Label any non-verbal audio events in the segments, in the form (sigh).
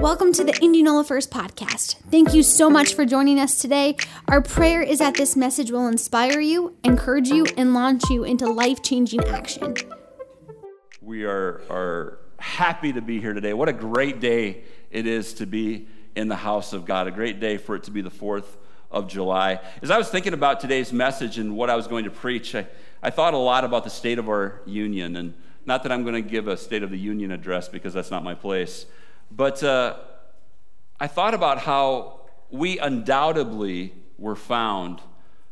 Welcome to the Indianola First podcast. Thank you so much for joining us today. Our prayer is that this message will inspire you, encourage you, and launch you into life changing action. We are, are happy to be here today. What a great day it is to be in the house of God. A great day for it to be the 4th of July. As I was thinking about today's message and what I was going to preach, I, I thought a lot about the state of our union. And not that I'm going to give a State of the Union address because that's not my place. But uh, I thought about how we undoubtedly were found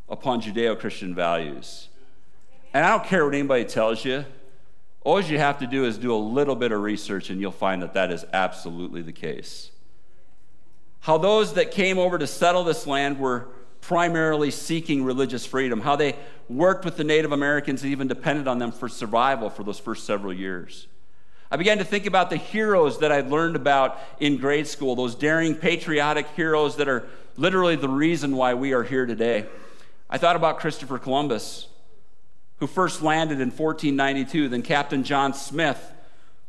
upon Judeo Christian values. And I don't care what anybody tells you. All you have to do is do a little bit of research, and you'll find that that is absolutely the case. How those that came over to settle this land were primarily seeking religious freedom, how they worked with the Native Americans and even depended on them for survival for those first several years. I began to think about the heroes that I'd learned about in grade school, those daring, patriotic heroes that are literally the reason why we are here today. I thought about Christopher Columbus, who first landed in 1492, then Captain John Smith,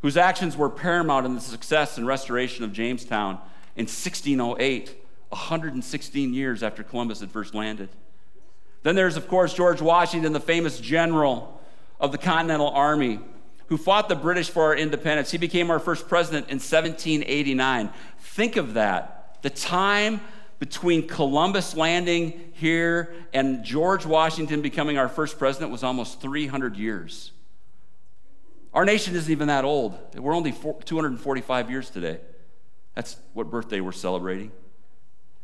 whose actions were paramount in the success and restoration of Jamestown in 1608, 116 years after Columbus had first landed. Then there's, of course, George Washington, the famous general of the Continental Army who fought the British for our independence. He became our first president in 1789. Think of that. The time between Columbus landing here and George Washington becoming our first president was almost 300 years. Our nation isn't even that old. We're only 245 years today. That's what birthday we're celebrating.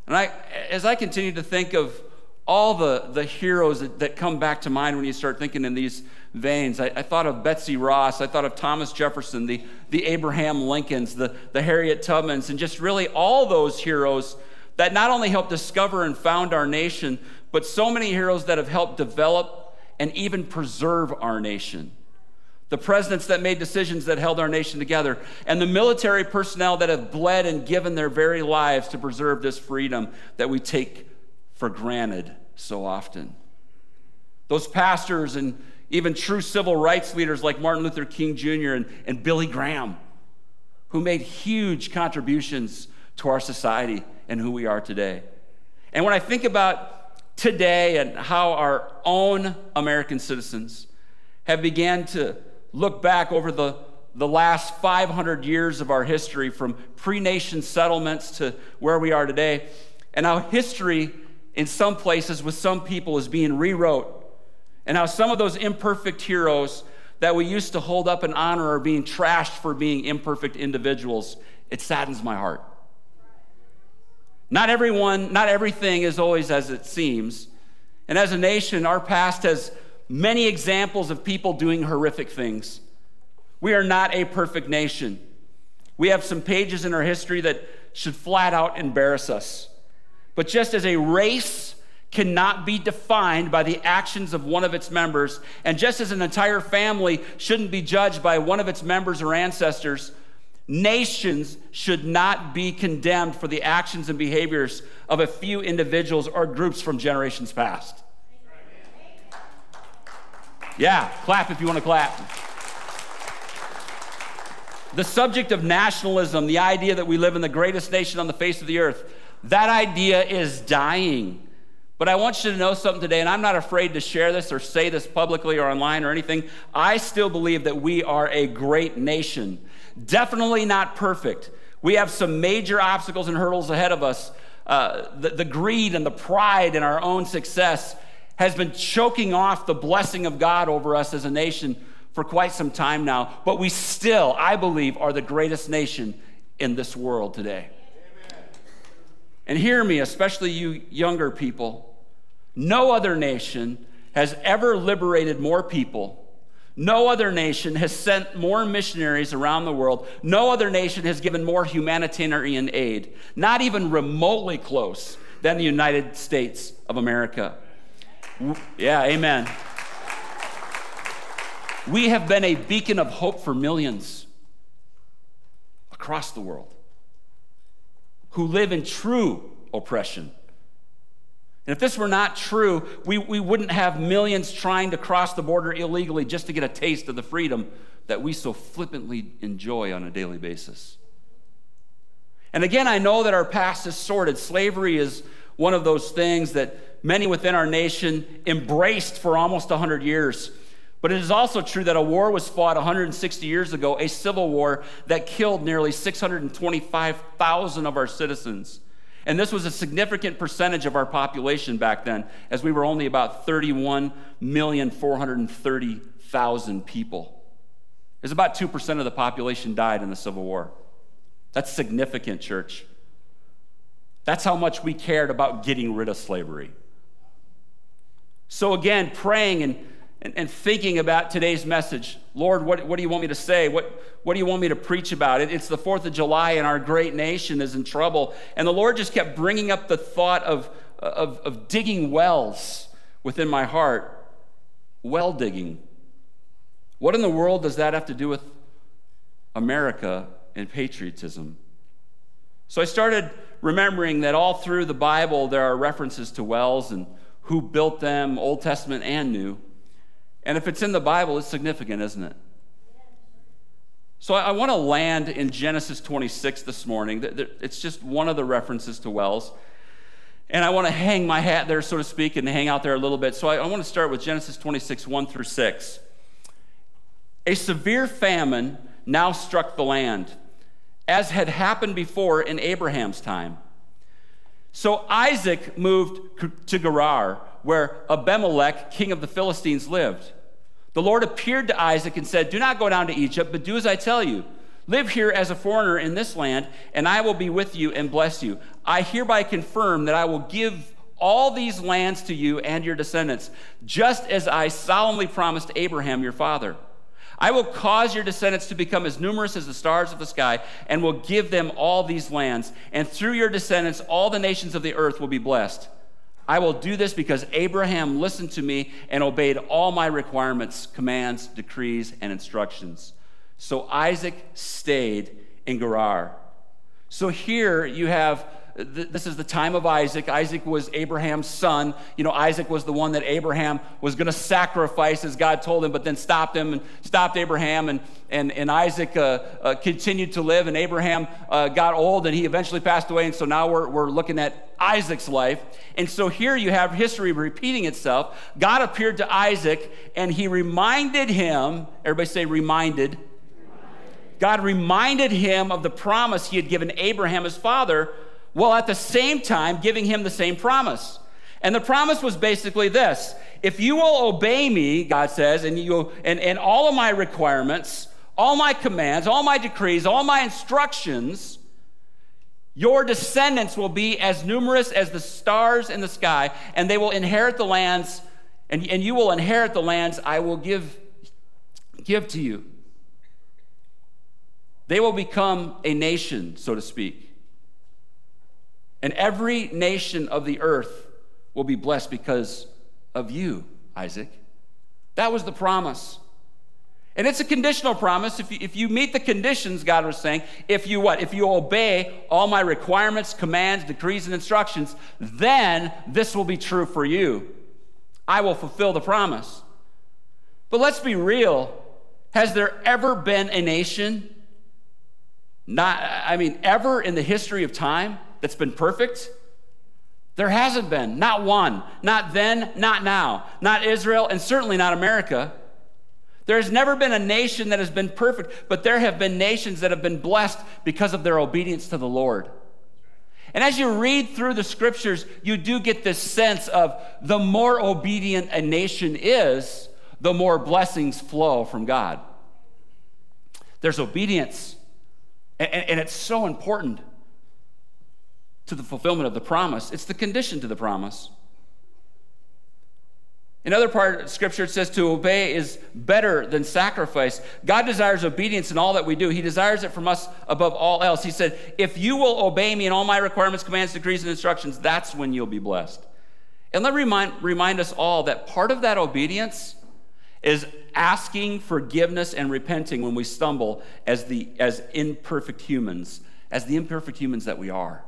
And I, as I continue to think of all the, the heroes that, that come back to mind when you start thinking in these veins. I, I, thought of Betsy Ross. I thought of Thomas Jefferson, the, the Abraham Lincolns, the, the Harriet Tubmans, and just really all those heroes that not only helped discover and found our nation, but so many heroes that have helped develop and even preserve our nation. The presidents that made decisions that held our nation together, and the military personnel that have bled and given their very lives to preserve this freedom that we take for granted so often. Those pastors and even true civil rights leaders like Martin Luther King Jr. and, and Billy Graham, who made huge contributions to our society and who we are today. And when I think about today and how our own American citizens have began to look back over the, the last 500 years of our history from pre-nation settlements to where we are today, and how history in some places with some people is being rewrote. And how some of those imperfect heroes that we used to hold up and honor are being trashed for being imperfect individuals. It saddens my heart. Not everyone, not everything is always as it seems. And as a nation, our past has many examples of people doing horrific things. We are not a perfect nation. We have some pages in our history that should flat out embarrass us. But just as a race cannot be defined by the actions of one of its members, and just as an entire family shouldn't be judged by one of its members or ancestors, nations should not be condemned for the actions and behaviors of a few individuals or groups from generations past. Yeah, clap if you want to clap. The subject of nationalism, the idea that we live in the greatest nation on the face of the earth, that idea is dying. But I want you to know something today, and I'm not afraid to share this or say this publicly or online or anything. I still believe that we are a great nation. Definitely not perfect. We have some major obstacles and hurdles ahead of us. Uh, the, the greed and the pride in our own success has been choking off the blessing of God over us as a nation for quite some time now. But we still, I believe, are the greatest nation in this world today. And hear me, especially you younger people. No other nation has ever liberated more people. No other nation has sent more missionaries around the world. No other nation has given more humanitarian aid, not even remotely close, than the United States of America. Yeah, amen. We have been a beacon of hope for millions across the world who live in true oppression. And if this were not true, we, we wouldn't have millions trying to cross the border illegally just to get a taste of the freedom that we so flippantly enjoy on a daily basis. And again, I know that our past is sordid. Slavery is one of those things that many within our nation embraced for almost 100 years. But it is also true that a war was fought 160 years ago, a civil war that killed nearly 625,000 of our citizens. And this was a significant percentage of our population back then, as we were only about 31,430,000 people. There's about 2% of the population died in the Civil War. That's significant, church. That's how much we cared about getting rid of slavery. So, again, praying and, and, and, thinking about today's message Lord, what, what do you want me to say? What, what do you want me to preach about? It, it's the 4th of July, and our great nation is in trouble. And the Lord just kept bringing up the thought of, of, of digging wells within my heart. Well digging. What in the world does that have to do with America and patriotism? So I started remembering that all through the Bible there are references to wells and who built them, Old Testament and New. And if it's in the Bible, it's significant, isn't it? So I want to land in Genesis 26 this morning. It's just one of the references to wells. And I want to hang my hat there, so to speak, and hang out there a little bit. So I want to start with Genesis 26, 1 through 6. A severe famine now struck the land, as had happened before in Abraham's time. So Isaac moved to Gerar, where Abimelech, king of the Philistines, lived. The Lord appeared to Isaac and said, Do not go down to Egypt, but do as I tell you. Live here as a foreigner in this land, and I will be with you and bless you. I hereby confirm that I will give all these lands to you and your descendants, just as I solemnly promised Abraham your father. I will cause your descendants to become as numerous as the stars of the sky, and will give them all these lands. And through your descendants, all the nations of the earth will be blessed. I will do this because Abraham listened to me and obeyed all my requirements, commands, decrees, and instructions. So Isaac stayed in Gerar. So here you have this is the time of Isaac. Isaac was Abraham's son. You know, Isaac was the one that Abraham was going to sacrifice as God told him, but then stopped him and stopped Abraham. And, and, and Isaac uh, uh, continued to live, and Abraham uh, got old and he eventually passed away. And so now we're, we're looking at Isaac's life. And so here you have history repeating itself. God appeared to Isaac and he reminded him, everybody say, reminded. God reminded him of the promise he had given Abraham, his father while at the same time giving him the same promise. And the promise was basically this if you will obey me, God says, and, you, and, and all of my requirements, all my commands, all my decrees, all my instructions, your descendants will be as numerous as the stars in the sky, and they will inherit the lands, and, and you will inherit the lands I will give, give to you. They will become a nation, so to speak. And every nation of the earth will be blessed because of you, Isaac. That was the promise. And it's a conditional promise. If you, if you meet the conditions, God was saying, if you what? If you obey all my requirements, commands, decrees, and instructions, then this will be true for you. I will fulfill the promise. But let's be real. Has there ever been a nation, not, I mean, ever in the history of time, that's been perfect? There hasn't been. Not one. Not then, not now. Not Israel, and certainly not America. There has never been a nation that has been perfect, but there have been nations that have been blessed because of their obedience to the Lord. And as you read through the scriptures, you do get this sense of the more obedient a nation is, the more blessings flow from God. There's obedience, and, it's so important to the fulfillment of the promise, it's the condition to the promise. In other part of scripture, it says to obey is better than sacrifice. God desires obedience in all that we do. He desires it from us above all else. He said, If you will obey me in all my requirements, commands, decrees, and instructions, that's when you'll be blessed. And let remind, remind us all that part of that obedience is asking forgiveness and repenting when we stumble as, the, as imperfect humans, as the imperfect humans that we are.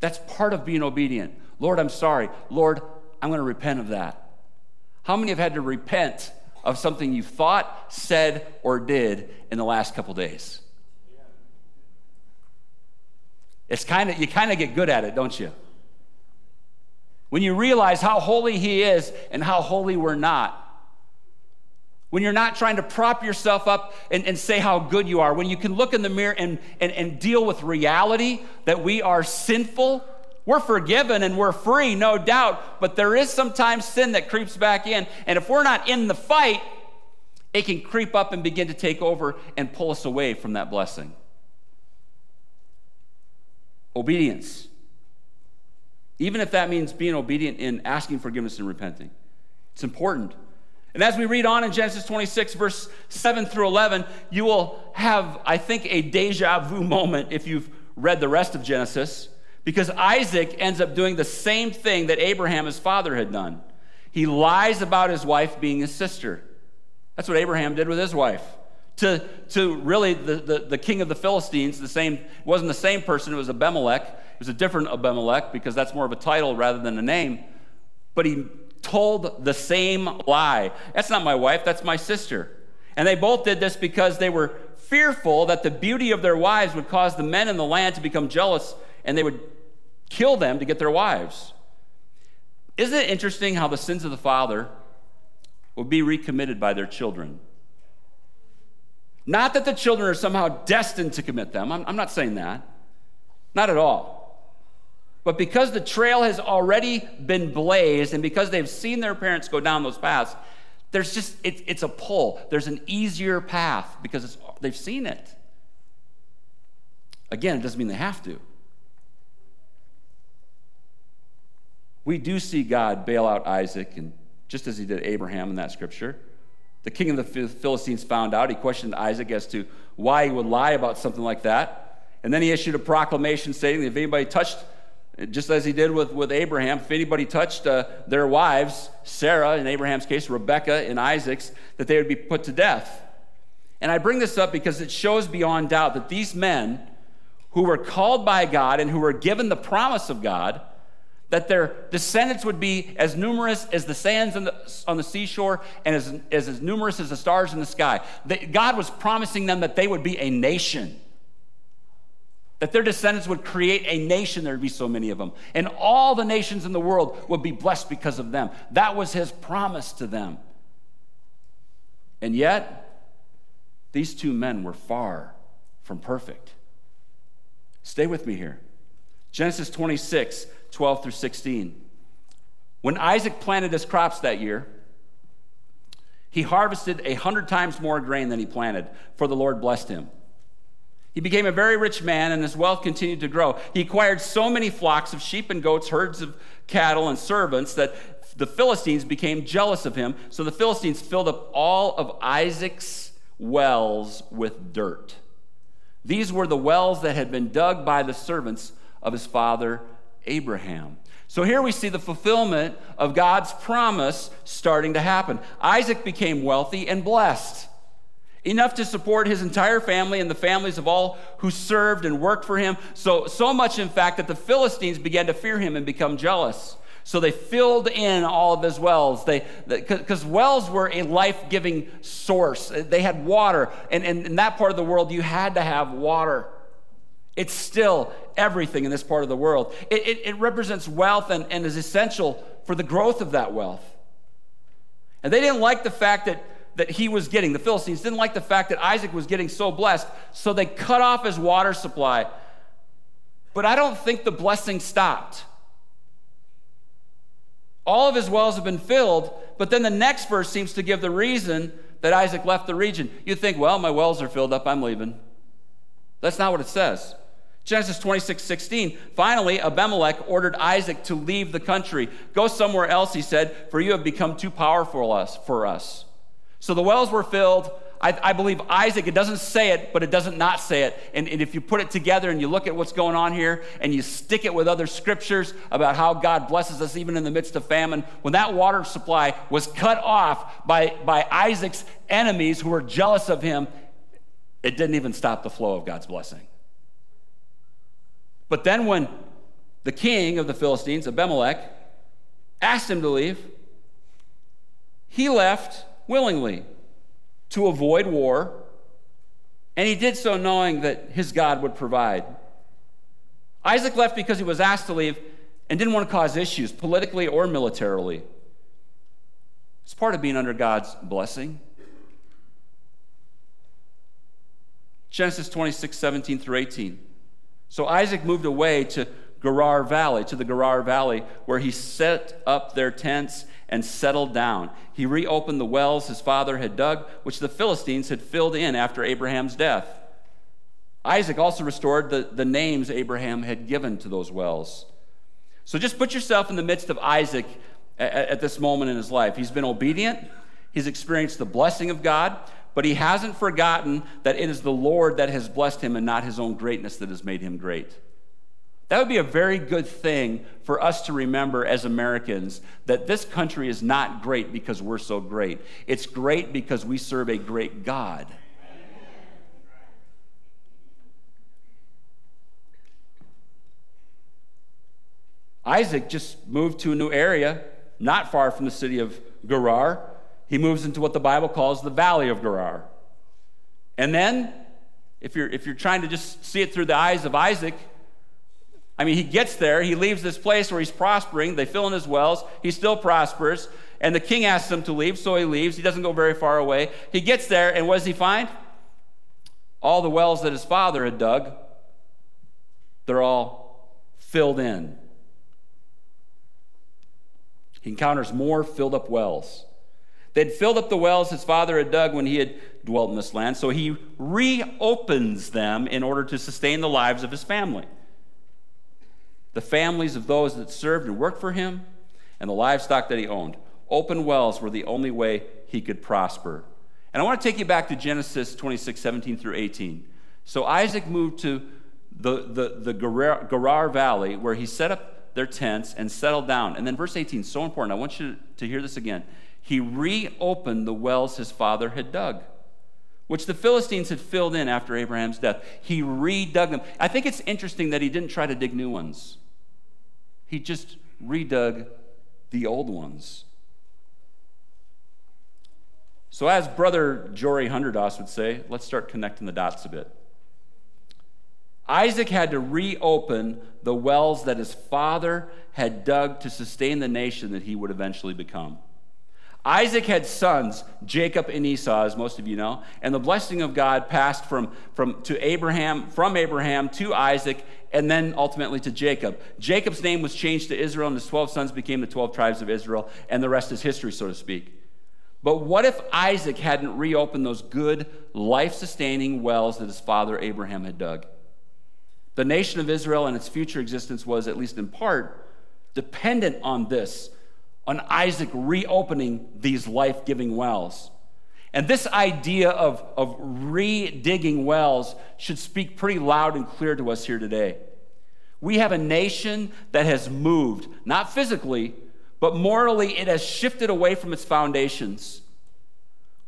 That's part of being obedient. Lord, I'm sorry. Lord, I'm going to repent of that. How many have had to repent of something you thought, said, or did in the last couple days? It's kind of you kind of get good at it, don't you? When you realize how holy he is and how holy we're not. When you're not trying to prop yourself up and, and say how good you are. When you can look in the mirror and, and, and deal with reality that we are sinful. We're forgiven and we're free, no doubt, but there is sometimes sin that creeps back in. And if we're not in the fight, it can creep up and begin to take over and pull us away from that blessing. Obedience. Even if that means being obedient in asking forgiveness and repenting, it's important. And as we read on in Genesis 26, verse 7 through 11, you will have, I think, a deja vu moment if you've read the rest of Genesis, because Isaac ends up doing the same thing that Abraham, his father, had done. He lies about his wife being his sister. That's what Abraham did with his wife. To, to really the, the, the king of the Philistines, the same, wasn't the same person, it was Abimelech. It was a different Abimelech because that's more of a title rather than a name. But he told the same lie. That's not my wife, that's my sister. And they both did this because they were fearful that the beauty of their wives would cause the men in the land to become jealous and they would kill them to get their wives. Isn't it interesting how the sins of the father will be recommitted by their children. Not that the children are somehow destined to commit them. I'm, I'm, not saying that. Not at all. But because the trail has already been blazed and because they've seen their parents go down those paths, there's just, it, it's a pull. There's an easier path because they've seen it. Again, it doesn't mean they have to. We do see God bail out Isaac and just as he did Abraham in that scripture. The king of the Philistines found out. He questioned Isaac as to why he would lie about something like that. And then he issued a proclamation stating that if anybody touched, just as he did with, with Abraham, if anybody touched uh, their wives, Sarah in Abraham's case, Rebecca in Isaac's, that they would be put to death. And I bring this up because it shows beyond doubt that these men who were called by God and who were given the promise of God that their descendants would be as numerous as the sands the, on the seashore and as, as, as numerous as the stars in the sky. That God was promising them that they would be a nation. That their descendants would create a nation, there would be so many of them. And all the nations in the world would be blessed because of them. That was his promise to them. And yet, these two men were far from perfect. Stay with me here. Genesis 26, 12 through 16. When Isaac planted his crops that year, he harvested a hundred times more grain than he planted, for the Lord blessed him. He became a very rich man, and his wealth continued to grow. He acquired so many flocks of sheep and goats, herds of cattle, and servants that the Philistines became jealous of him. So the Philistines filled up all of Isaac's wells with dirt. These were the wells that had been dug by the servants of his father Abraham. So here we see the fulfillment of God's promise starting to happen. Isaac became wealthy and blessed, enough to support his entire family and the families of all who served and worked for him. So, so much, in fact, that the Philistines began to fear him and become jealous. So they filled in all of his wells. They because wells were a life-giving source. They had water, and, and in that part of the world, you had to have water. It's still everything in this part of the world. It, it, it, represents wealth and, and is essential for the growth of that wealth. And they didn't like the fact that, that he was getting, the Philistines didn't like the fact that Isaac was getting so blessed, so they cut off his water supply. But I don't think the blessing stopped. All of his wells have been filled, but then the next verse seems to give the reason that Isaac left the region. You think, well, my wells are filled up, I'm leaving. That's not what it says. Genesis 26, 16. Finally, Abimelech ordered Isaac to leave the country. Go somewhere else, he said, for you have become too powerful for us. So the wells were filled. I, I believe Isaac, it doesn't say it, but it doesn't not say it. And, and if you put it together and you look at what's going on here and you stick it with other scriptures about how God blesses us even in the midst of famine, when that water supply was cut off by, by Isaac's enemies who were jealous of him, it didn't even stop the flow of God's blessing. But then, when the king of the Philistines, Abimelech, asked him to leave, he left willingly to avoid war, and he did so knowing that his God would provide. Isaac left because he was asked to leave and didn't want to cause issues, politically or militarily. It's part of being under God's blessing. Genesis 26, 17 through 18. So Isaac moved away to Gerar Valley, to the Gerar Valley, where he set up their tents and settled down. He reopened the wells his father had dug, which the Philistines had filled in after Abraham's death. Isaac also restored the, the names Abraham had given to those wells. So just put yourself in the midst of Isaac at, at this moment in his life. He's been obedient, he's experienced the blessing of God, but he hasn't forgotten that it is the Lord that has blessed him and not his own greatness that has made him great. That would be a very good thing for us to remember as Americans that this country is not great because we're so great. It's great because we serve a great God. Isaac just moved to a new area, not far from the city of Gerar. He moves into what the Bible calls the valley of Gerar. And then, if you're, if you're trying to just see it through the eyes of Isaac, I mean, he gets there, he leaves this place where he's prospering, they fill in his wells, he still prospers, and the king asks him to leave, so he leaves. He doesn't go very far away. He gets there, and what does he find? All the wells that his father had dug, they're all filled in. He encounters more filled up wells. They'd filled up the wells his father had dug when he had dwelt in this land, so he reopens them in order to sustain the lives of his family the families of those that served and worked for him, and the livestock that he owned. Open wells were the only way he could prosper. And I want to take you back to Genesis 26, 17 through 18. So Isaac moved to the, the, the Gerar, Gerar Valley where he set up their tents and settled down. And then verse 18, so important. I want you to hear this again. He reopened the wells his father had dug which the Philistines had filled in after Abraham's death. He redug them. I think it's interesting that he didn't try to dig new ones. He just redug the old ones. So, as Brother Jory Hunderdos would say, let's start connecting the dots a bit. Isaac had to reopen the wells that his father had dug to sustain the nation that he would eventually become. Isaac had sons, Jacob and Esau, as most of you know, and the blessing of God passed from, from to Abraham, from Abraham to Isaac, and then ultimately to Jacob. Jacob's name was changed to Israel, and his 12 sons became the 12 tribes of Israel, and the rest is history, so to speak. But what if Isaac hadn't reopened those good, life sustaining wells that his father Abraham had dug? The nation of Israel and its future existence was, at least in part, dependent on this on Isaac reopening these life giving wells. And this idea of, of re digging wells should speak pretty loud and clear to us here today. We have a nation that has moved, not physically, but morally, it has shifted away from its foundations.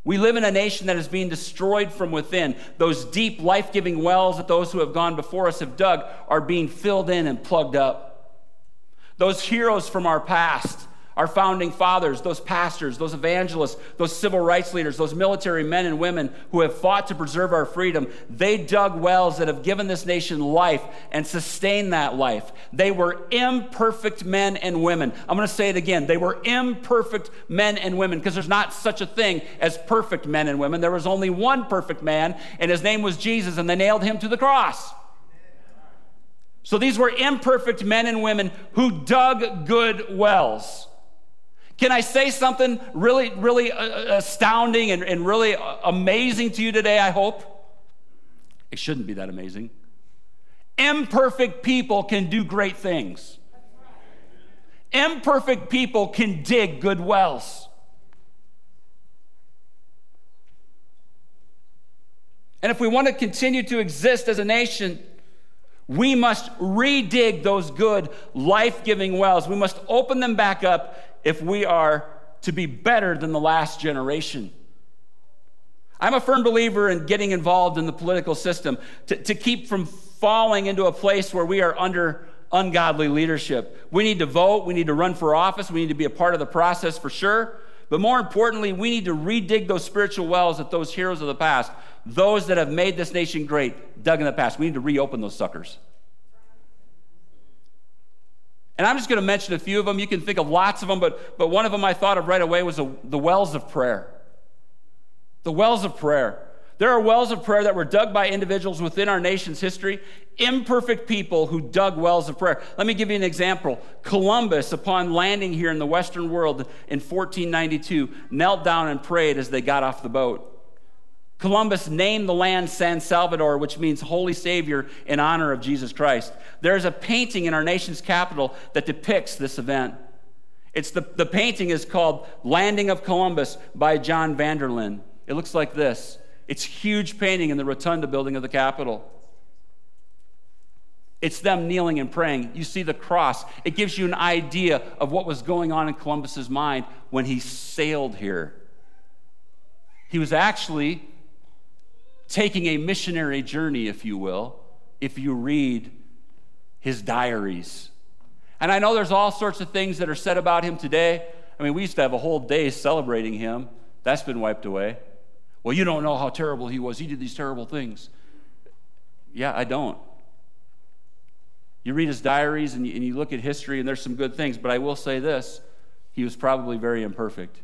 We live in a nation that is being destroyed from within. Those deep, life giving wells that those who have gone before us have dug are being filled in and plugged up. Those heroes from our past our founding fathers, those pastors, those evangelists, those civil rights leaders, those military men and women who have fought to preserve our freedom, they dug wells that have given this nation life and sustained that life. They were imperfect men and women. I'm going to say it again. They were imperfect men and women because there's not such a thing as perfect men and women. There was only one perfect man, and his name was Jesus, and they nailed him to the cross. So these were imperfect men and women who dug good wells. Can I say something really, really uh, uh, astounding and, and really uh, amazing to you today, I hope? It shouldn't be that amazing. Imperfect people can do great things. Imperfect people can dig good wells. And if we want to continue to exist as a nation, we must redig those good, life giving wells. We must open them back up if we are to be better than the last generation. I'm a firm believer in getting involved in the political system to, to keep from falling into a place where we are under ungodly leadership. We need to vote, we need to run for office, we need to be a part of the process for sure. But more importantly, we need to redig those spiritual wells that those heroes of the past, those that have made this nation great, dug in the past. We need to reopen those suckers. And I'm just going to mention a few of them. You can think of lots of them, but, but one of them I thought of right away was the, the wells of prayer. The wells of prayer. There are wells of prayer that were dug by individuals within our nation's history, imperfect people who dug wells of prayer. Let me give you an example. Columbus, upon landing here in the Western world in 1492, knelt down and prayed as they got off the boat. Columbus named the land San Salvador, which means Holy Savior, in honor of Jesus Christ. There's a painting in our nation's capital that depicts this event. It's the, the painting is called Landing of Columbus by John Vanderlyn. It looks like this. It's huge painting in the rotunda building of the Capitol. It's them kneeling and praying. You see the cross. It gives you an idea of what was going on in Columbus's mind when he sailed here. He was actually taking a missionary journey, if you will, if you read his diaries. And I know there's all sorts of things that are said about him today. I mean, we used to have a whole day celebrating him. That's been wiped away. Well, you don't know how terrible he was. He did these terrible things. Yeah, I don't. You read his diaries and you, look at history, and there's some good things, but I will say this he was probably very imperfect.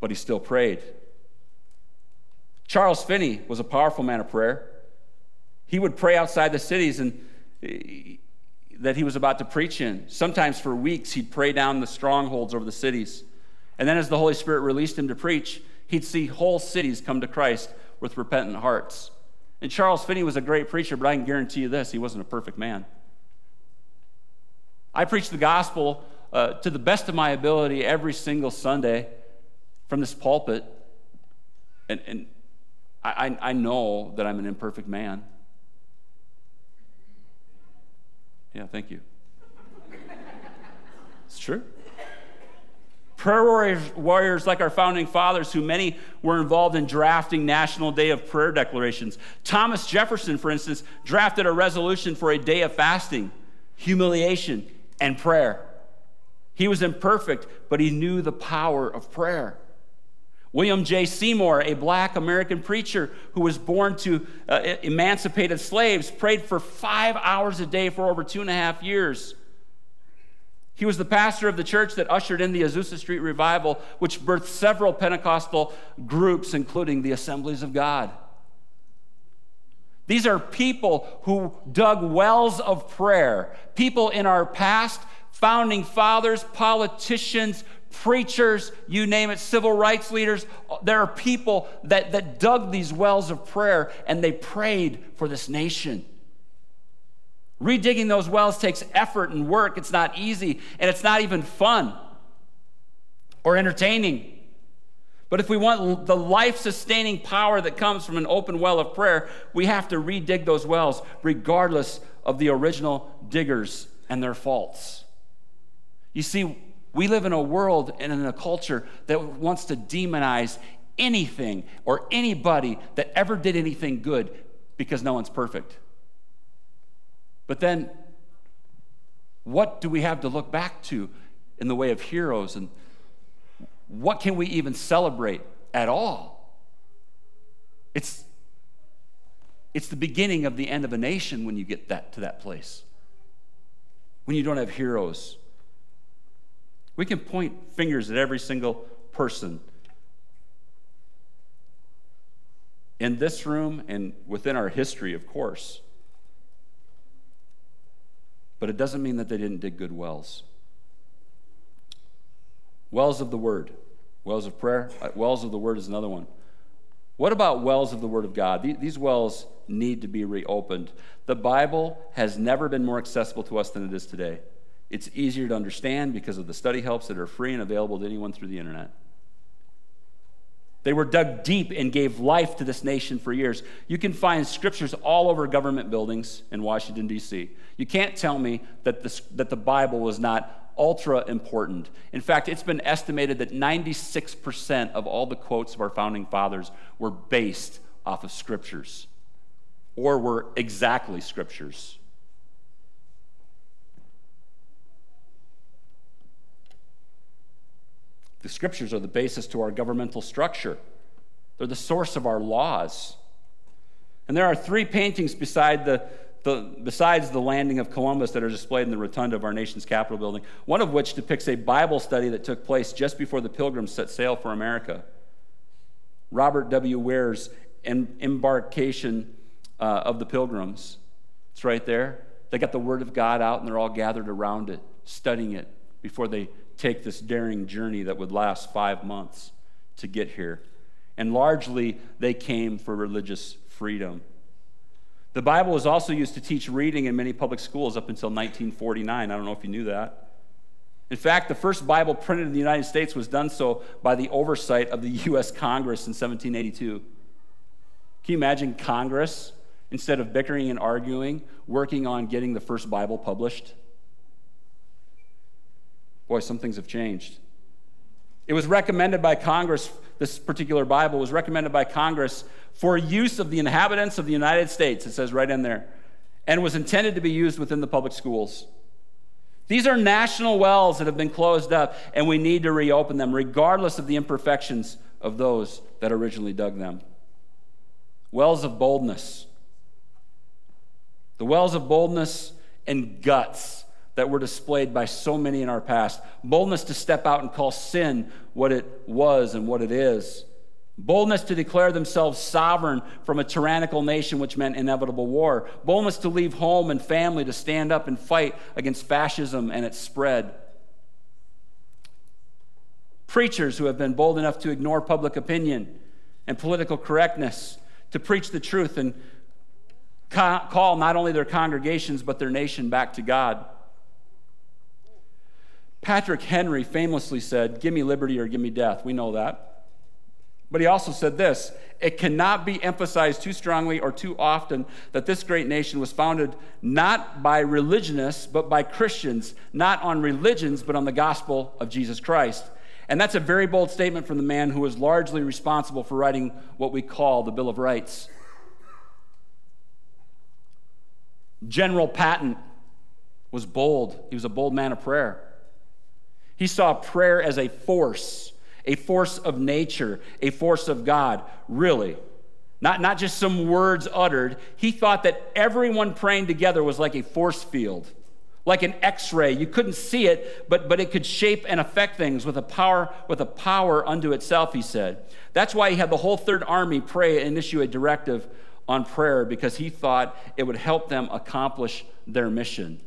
But he still prayed. Charles Finney was a powerful man of prayer. He would pray outside the cities and eh, that he was about to preach in. Sometimes for weeks, he'd pray down the strongholds over the cities. And then, as the Holy Spirit released him to preach, he'd see whole cities come to Christ with repentant hearts. And Charles Finney was a great preacher, but I can guarantee you this he wasn't a perfect man. I preach the gospel uh, to the best of my ability every single Sunday from this pulpit. And, and I, I know that I'm an imperfect man. Yeah, thank you. it's true. Prayer warriors, warriors, like our founding fathers, who many were involved in drafting National Day of Prayer declarations. Thomas Jefferson, for instance, drafted a resolution for a day of fasting, humiliation, and prayer. He was imperfect, but he knew the power of prayer. William J. Seymour, a black American preacher who was born to uh, emancipated slaves, prayed for five hours a day for over two and a half years. He was the pastor of the church that ushered in the Azusa Street revival, which birthed several Pentecostal groups, including the Assemblies of God. These are people who dug wells of prayer, people in our past, founding fathers, politicians, preachers, you name it, civil rights leaders. There are people that, that dug these wells of prayer and they prayed for this nation. Redigging those wells takes effort and work. It's not easy, and it's not even fun or entertaining. But if we want the life sustaining power that comes from an open well of prayer, we have to redig those wells, regardless of the original diggers and their faults. You see, we live in a world and in a culture that wants to demonize anything or anybody that ever did anything good because no one's perfect. But then, what do we have to look back to in the way of heroes? And what can we even celebrate at all? It's, it's the beginning of the end of a nation when you get that to that place. When you don't have heroes. We can point fingers at every single person in this room and within our history, of course. But it doesn't mean that they didn't dig good wells. Wells of the Word, wells of prayer, uh, wells of the Word is another one. What about wells of the Word of God? These wells need to be reopened. The Bible has never been more accessible to us than it is today. It's easier to understand because of the study helps that are free and available to anyone through the internet. They were dug deep and gave life to this nation for years. You can find scriptures all over government buildings in Washington, D.C. You can't tell me that, this, that the Bible was not ultra important. In fact, it's been estimated that 96% of all the quotes of our founding fathers were based off of scriptures or were exactly scriptures. The scriptures are the basis to our governmental structure, they're the source of our laws. And there are three paintings beside the, the, besides the landing of Columbus that are displayed in the rotunda of our nation's Capitol building, one of which depicts a Bible study that took place just before the pilgrims set sail for America. Robert W. Weir's embarkation uh, of the pilgrims. It's right there. They got the Word of God out and they're all gathered around it, studying it before they take this daring journey that would last five months to get here. And largely, they came for religious freedom. The Bible was also used to teach reading in many public schools up until 1949. I don't know if you knew that. In fact, the first Bible printed in the United States was done so by the oversight of the (laughs) U.S. Congress in 1782. Can you imagine Congress, instead of bickering and arguing, working on getting the first Bible published? Boy, some things have changed. It was recommended by Congress, this particular Bible was recommended by Congress for use of the inhabitants of the United States, it says right in there, and was intended to be used within the public schools. These are national wells that have been closed up, and we need to reopen them, regardless of the imperfections of those that originally dug them. Wells of boldness. The wells of boldness and guts that were displayed by so many in our past. Boldness to step out and call sin what it was and what it is. Boldness to declare themselves sovereign from a tyrannical nation, which meant inevitable war. Boldness to leave home and family to stand up and fight against fascism and its spread. Preachers who have been bold enough to ignore public opinion and political correctness, to preach the truth and call not only their congregations but their nation back to God. Patrick Henry famously said, Give me liberty or give me death. We know that. But he also said this it cannot be emphasized too strongly or too often that this great nation was founded not by religionists, but by Christians, not on religions, but on the gospel of Jesus Christ. And that's a very bold statement from the man who was largely responsible for writing what we call the Bill of Rights. General Patton was bold, he was a bold man of prayer. He saw prayer as a force, a force of nature, a force of God, really. Not, not just some words uttered. He thought that everyone praying together was like a force field, like an x-ray. You couldn't see it, but, but it could shape and affect things with a power, with a power unto itself, he said. That's why he had the whole third army pray and issue a directive on prayer, because he thought it would help them accomplish their mission.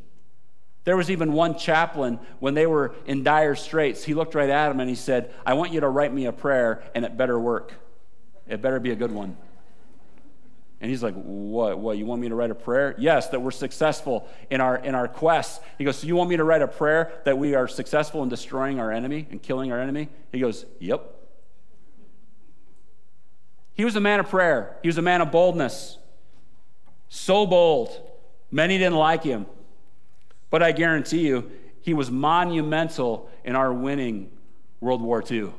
There was even one chaplain when they were in dire straits. He looked right at him and he said, I want you to write me a prayer and it better work. It better be a good one. And he's like, What? What? You want me to write a prayer? Yes, that we're successful in our in our quest. He goes, So you want me to write a prayer that we are successful in destroying our enemy and killing our enemy? He goes, Yep. He was a man of prayer. He was a man of boldness. So bold. Many didn't like him. But I guarantee you, he was monumental in our winning World War II.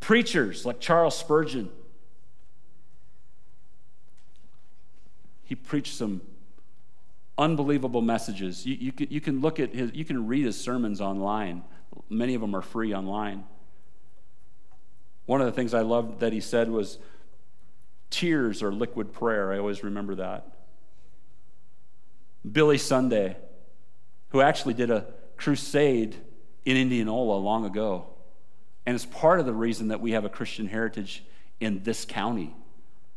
Preachers like Charles Spurgeon, he preached some unbelievable messages. You, you, can, you can look at his, you can read his sermons online. Many of them are free online. One of the things I loved that he said was, Tears or liquid prayer. I always remember that. Billy Sunday, who actually did a crusade in Indianola long ago. And it's part of the reason that we have a Christian heritage in this county.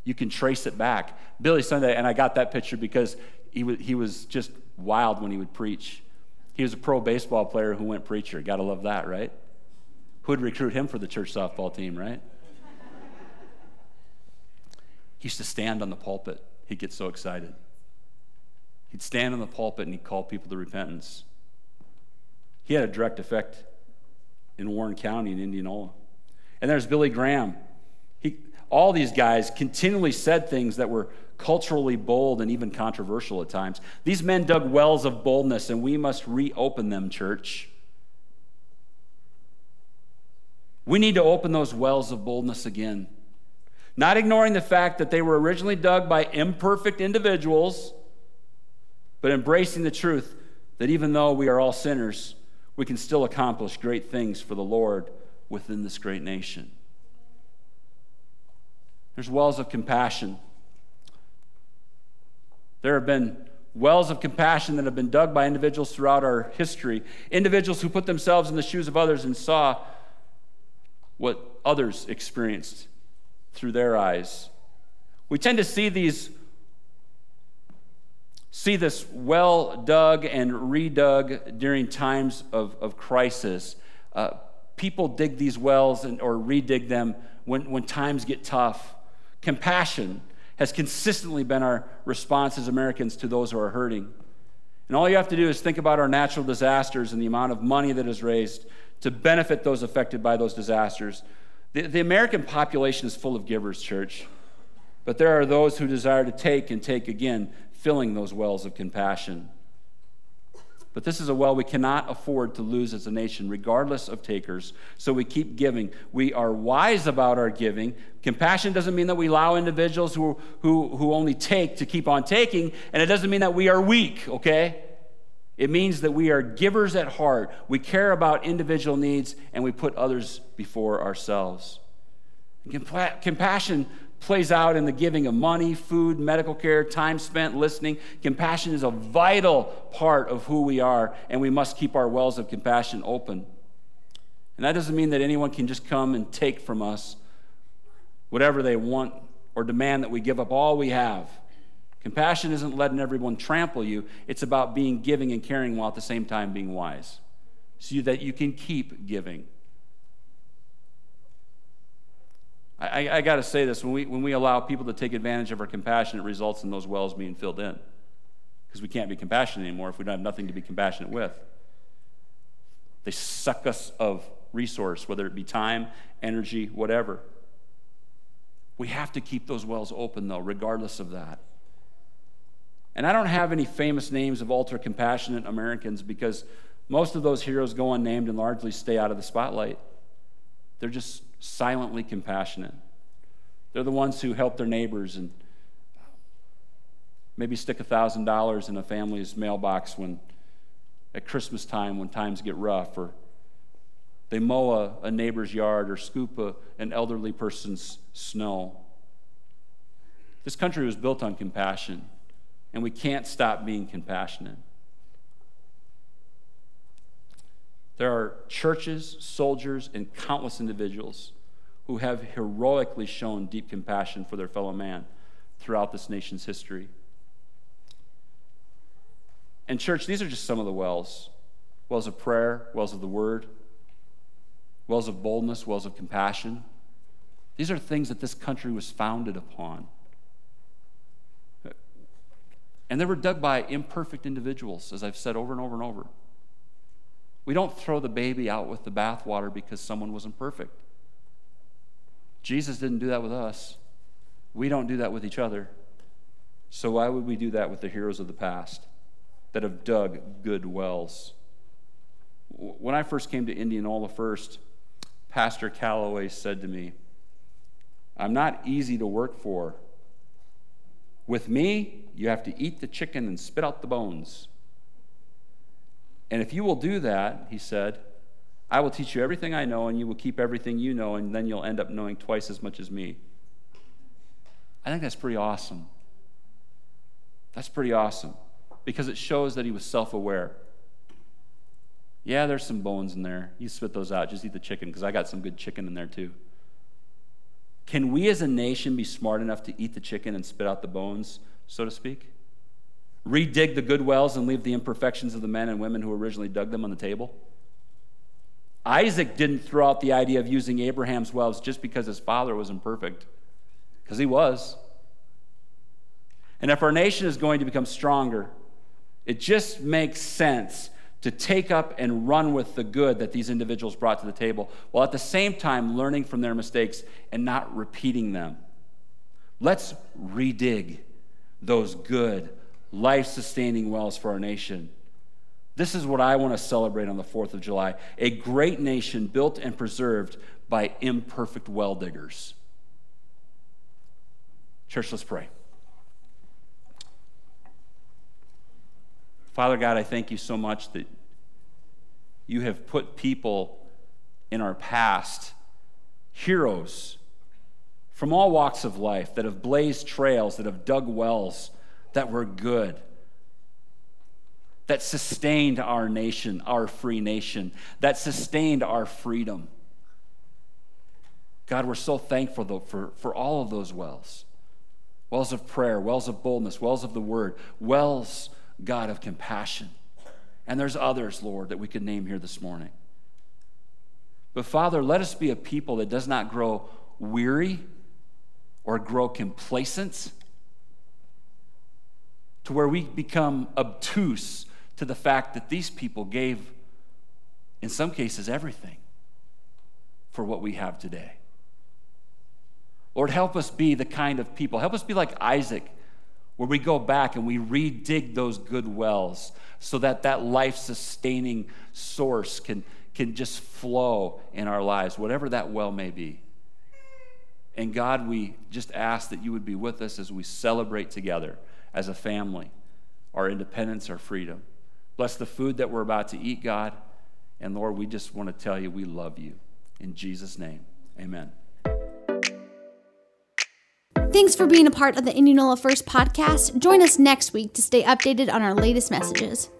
You can trace it back. Billy Sunday, and I got that picture because he was, he was just wild when he would preach. He was a pro baseball player who went preacher. Gotta love that, right? Who'd recruit him for the church softball team, right? He used to stand on the pulpit. He'd get so excited. He'd stand on the pulpit and he'd call people to repentance. He had a direct effect in Warren County in Indianola. And there's Billy Graham. He, all these guys continually said things that were culturally bold and even controversial at times. These men dug wells of boldness, and we must reopen them, church. We need to open those wells of boldness again not ignoring the fact that they were originally dug by imperfect individuals, but embracing the truth that even though we are all sinners, we can still accomplish great things for the Lord within this great nation. There's wells of compassion. There have been wells of compassion that have been dug by individuals throughout our history, individuals who put themselves in the shoes of others and saw what others experienced through their eyes. We tend to see these see this well dug and redug during times of, of crisis. Uh, people dig these wells and, or redig them when, when times get tough. Compassion has consistently been our response as Americans to those who are hurting. And all you have to do is think about our natural disasters and the amount of money that is raised to benefit those affected by those disasters. The, the American population is full of givers, church. But there are those who desire to take and take again, filling those wells of compassion. But this is a well we cannot afford to lose as a nation, regardless of takers. So we keep giving. We are wise about our giving. Compassion doesn't mean that we allow individuals who, who, who only take to keep on taking, and it doesn't mean that we are weak, okay? It means that we are givers at heart. We care about individual needs, and we put others before ourselves. Compassion plays out in the giving of money, food, medical care, time spent listening. Compassion is a vital part of who we are, and we must keep our wells of compassion open. And that doesn't mean that anyone can just come and take from us whatever they want or demand that we give up all we have. Compassion isn't letting everyone trample you, it's about being giving and caring while at the same time being wise so that you can keep giving. I, I got to say this when we, when we allow people to take advantage of our compassion, it results in those wells being filled in. Because we can't be compassionate anymore if we don't have nothing to be compassionate with. They suck us of resource, whether it be time, energy, whatever. We have to keep those wells open, though, regardless of that. And I don't have any famous names of ultra compassionate Americans because most of those heroes go unnamed and largely stay out of the spotlight. They're just silently compassionate. They're the ones who help their neighbors and maybe stick $1,000 in a family's mailbox when at Christmas time when times get rough, or they mow a, a neighbor's yard or scoop a, an elderly person's snow. This country was built on compassion, and we can't stop being compassionate. There are churches, soldiers, and countless individuals who have heroically shown deep compassion for their fellow man throughout this nation's history. And, church, these are just some of the wells wells of prayer, wells of the word, wells of boldness, wells of compassion. These are things that this country was founded upon. And they were dug by imperfect individuals, as I've said over and over and over. We don't throw the baby out with the bathwater because someone wasn't perfect. Jesus didn't do that with us. We don't do that with each other. So, why would we do that with the heroes of the past that have dug good wells? When I first came to Indianola first, Pastor Calloway said to me, I'm not easy to work for. With me, you have to eat the chicken and spit out the bones. And if you will do that, he said, I will teach you everything I know, and you will keep everything you know, and then you'll end up knowing twice as much as me. I think that's pretty awesome. That's pretty awesome because it shows that he was self aware. Yeah, there's some bones in there. You spit those out. Just eat the chicken because I got some good chicken in there too. Can we as a nation be smart enough to eat the chicken and spit out the bones, so to speak? redig the good wells and leave the imperfections of the men and women who originally dug them on the table? Isaac didn't throw out the idea of using Abraham's wells just because his father was imperfect, because he was. And if our nation is going to become stronger, it just makes sense to take up and run with the good that these individuals brought to the table, while at the same time learning from their mistakes and not repeating them. Let's redig those good, life sustaining wells for our nation. This is what I want to celebrate on the 4th of July a great nation built and preserved by imperfect well diggers. Church, let's pray. Father God, I thank you so much that you have put people in our past, heroes, from all walks of life that have blazed trails, that have dug wells that were good, that sustained our nation, our free nation, that sustained our freedom. God, we're so thankful for, for all of those wells wells of prayer, wells of boldness, wells of the word, wells, God, of compassion. And there's others, Lord, that we could name here this morning. But Father, let us be a people that does not grow weary or grow complacent to where we become obtuse to the fact that these people gave, in some cases, everything for what we have today. Lord, help us be the kind of people, help us be like Isaac, where we go back and we redig those good wells so that that life sustaining source can, can just flow in our lives, whatever that well may be. And God, we just ask that you would be with us as we celebrate together as a family our independence, our freedom. Bless the food that we're about to eat, God. And Lord, we just want to tell you we love you. In Jesus' name, amen. Thanks for being a part of the Indianola First podcast. Join us next week to stay updated on our latest messages.